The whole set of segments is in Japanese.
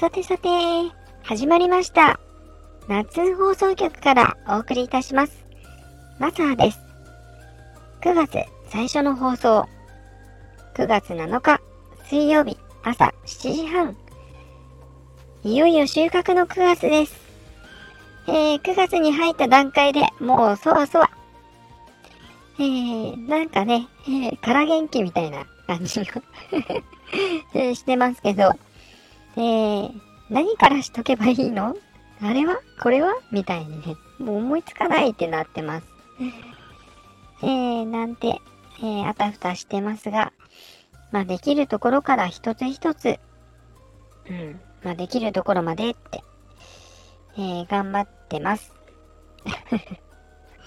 さてさて、始まりました。夏放送局からお送りいたします。マサーです。9月最初の放送。9月7日水曜日朝7時半。いよいよ収穫の9月です。えー、9月に入った段階でもうそわそわ。えー、なんかね、えー、空元気みたいな感じが してますけど、え、何からしとけばいいの？あれは？これは？みたいにね、もう思いつかないってなってます。えー、なんて、えー、あたふたしてますが、まあできるところから一つ一つ、うん、まあできるところまでって、えー、頑張ってます。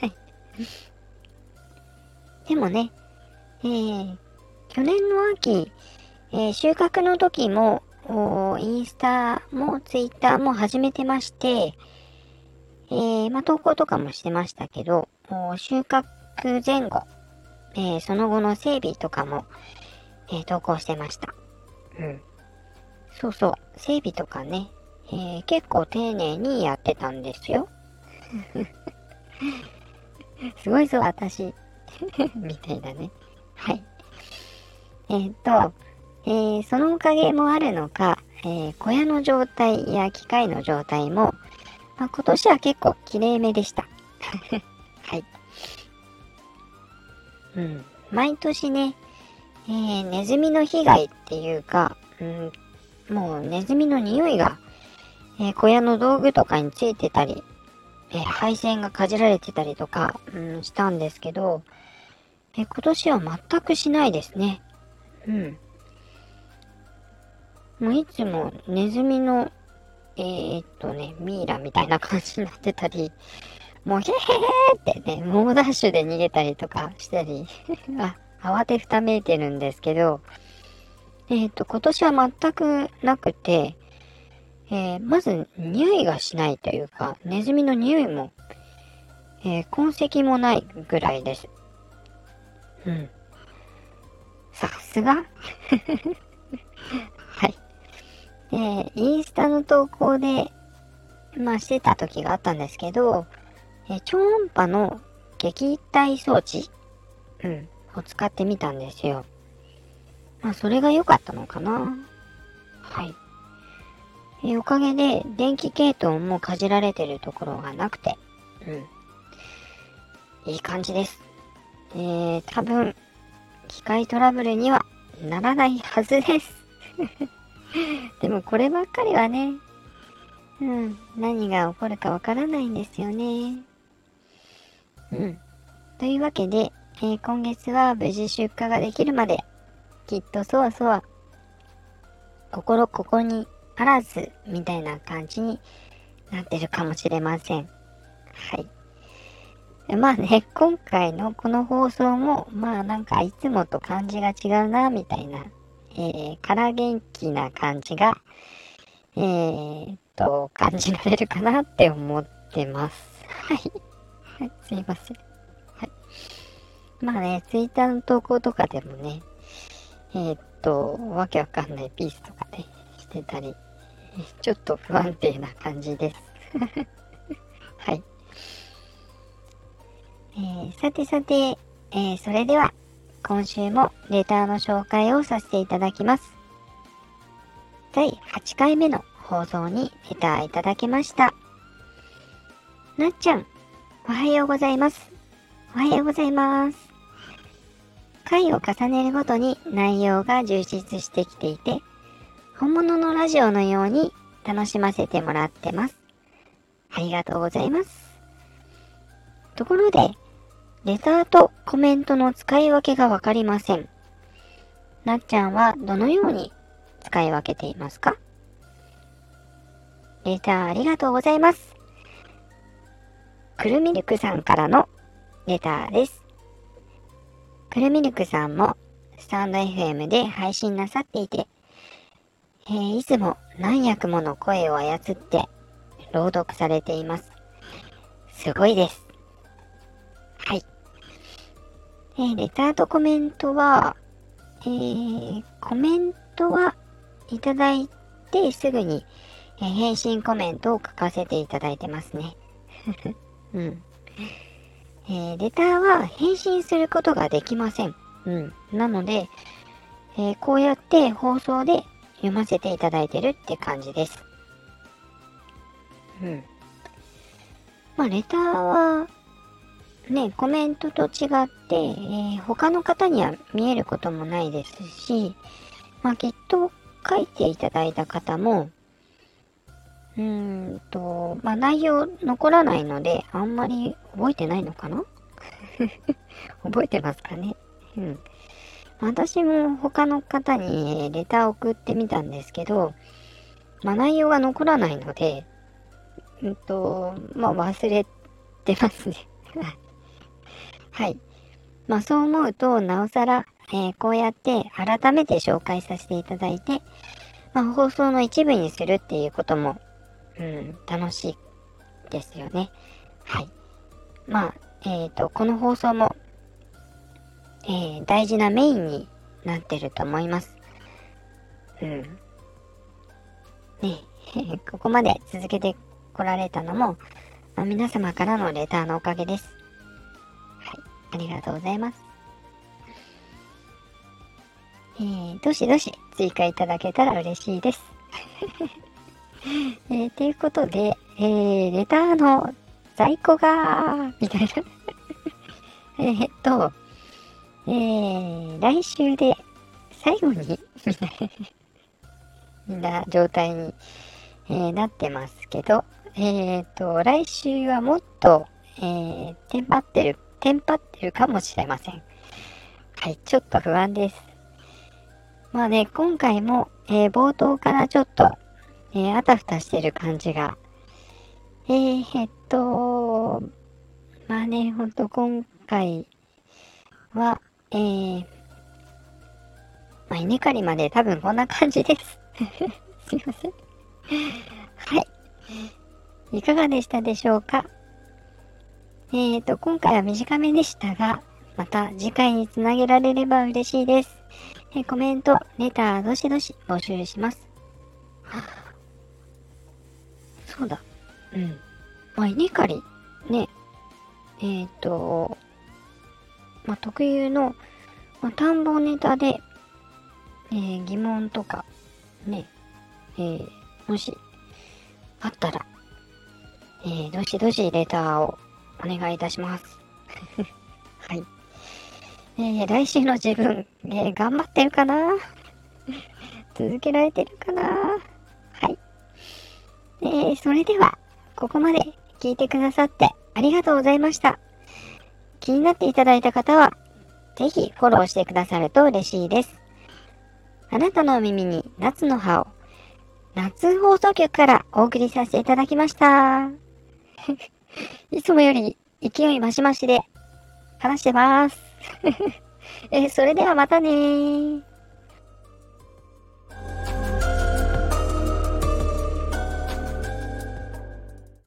はい。でもね、えー、去年の秋、えー、収穫の時も、インスタもツイッターも始めてまして、えー、まあ、投稿とかもしてましたけど、収穫前後、えー、その後の整備とかも、えー、投稿してました。うん。そうそう、整備とかね、えー、結構丁寧にやってたんですよ。すごいぞ、私。みたいなね。はい。えー、っと、えー、そのおかげもあるのか、えー、小屋の状態や機械の状態も、まあ、今年は結構綺麗めでした。はい。うん。毎年ね、えー、ネズミの被害っていうか、うん、もうネズミの匂いが、えー、小屋の道具とかについてたり、えー、配線がかじられてたりとか、うん、したんですけど、え今年は全くしないですね。うん。もういつもネズミの、えー、っとね、ミイラみたいな感じになってたり、もうへへへってね、猛ダッシュで逃げたりとかしたり、あ、慌てふためいてるんですけど、えっ、と、今年は全くなくて、えー、まず匂いがしないというか、ネズミの匂いも、えー、痕跡もないぐらいです。うん。さすがはい。で、インスタの投稿で、まあしてた時があったんですけど、え超音波の撃退装置うん。を使ってみたんですよ。まあそれが良かったのかな。はい。えおかげで電気系統もかじられてるところがなくて、うん。いい感じです。えー、多分、機械トラブルにはならないはずです。でもこればっかりはね、うん、何が起こるかわからないんですよね。うん。というわけで、えー、今月は無事出荷ができるまで、きっとそわそわ、心ここにあらず、みたいな感じになってるかもしれません。はい。まあね、今回のこの放送も、まあなんかいつもと感じが違うな、みたいな、えー、から元気な感じが、えー、と、感じられるかなって思ってます。はい。はい、すいません。はい。まあね、ツイッターの投稿とかでもね、えー、っと、わけわかんないピースとかね、してたり、ちょっと不安定な感じです。はい。えー、さてさて、えー、それでは、今週もレターの紹介をさせていただきます。第8回目の放送にレターいただきました。なっちゃん、おはようございます。おはようございます。回を重ねるごとに内容が充実してきていて、本物のラジオのように楽しませてもらってます。ありがとうございます。ところで、レターとコメントの使い分けがわかりません。なっちゃんはどのように使い分けていますか？レターありがとうございます。くるみるくさんからのレターです。くるみるくさんもスタンド FM で配信なさっていて、えー、いつも何役もの声を操って朗読されています。すごいです。えー、レターとコメントは、えー、コメントはいただいてすぐに、えー返信コメントを書かせていただいてますね。うん。えーレターは返信することができません。うん。なので、えーこうやって放送で読ませていただいてるって感じです。うん。まあ、レターは、ね、コメントと違って、えー他の方には見えることもないですし、まあ、きっと書いていただいた方も、うんと、まあ、内容残らないので、あんまり覚えてないのかな？覚えてますかね？うん。私も他の方にレター送ってみたんですけど、まあ、内容が残らないので、うんと、まあ、忘れてますね。はい。まあ、そう思うと、なおさら、えーこうやって改めて紹介させていただいて、まあ、放送の一部にするっていうことも、うん、楽しいですよね。はい。まあ、えっ、と、この放送も、えー大事なメインになってると思います。うん。ね、ここまで続けてこられたのも、まあ皆様からのレターのおかげです。ありがとうございます。えー、どしどし追加いただけたら嬉しいです。えー、ということで、えー、レターの在庫が、みたいな。えっと、えー、来週で最後に、みたいな状態に、えーなってますけど、えーっと、来週はもっと、えー、テンパってる、テンパってるかもしれません。はい、ちょっと不安です。まあね、今回も、えー冒頭からちょっと、えーあたふたしてる感じが、えー、えっと、まあね、ほんと今回は、えー、まあ、稲刈りまで多分こんな感じです。すいません。はい。いかがでしたでしょうか？えーと、今回は短めでしたが、また次回につなげられれば嬉しいです。えーコメント、レター、どしどし募集します。そうだ。うん。まあ、稲刈り、ね。えっ、と、まあ、特有の、まあ、田んぼネタで、えー疑問とか、ね、えーもし、あったら、えーどしどしレターをお願いいたします。はい。えー来週の自分、えー頑張ってるかな？続けられてるかな？はい。えーそれでは、ここまで聞いてくださってありがとうございました。気になっていただいた方は、ぜひフォローしてくださると嬉しいです。あなたのお耳に夏の葉を、夏放送局からお送りさせていただきました。いつもより勢い増し増しで話してます。えーそれではまたねー。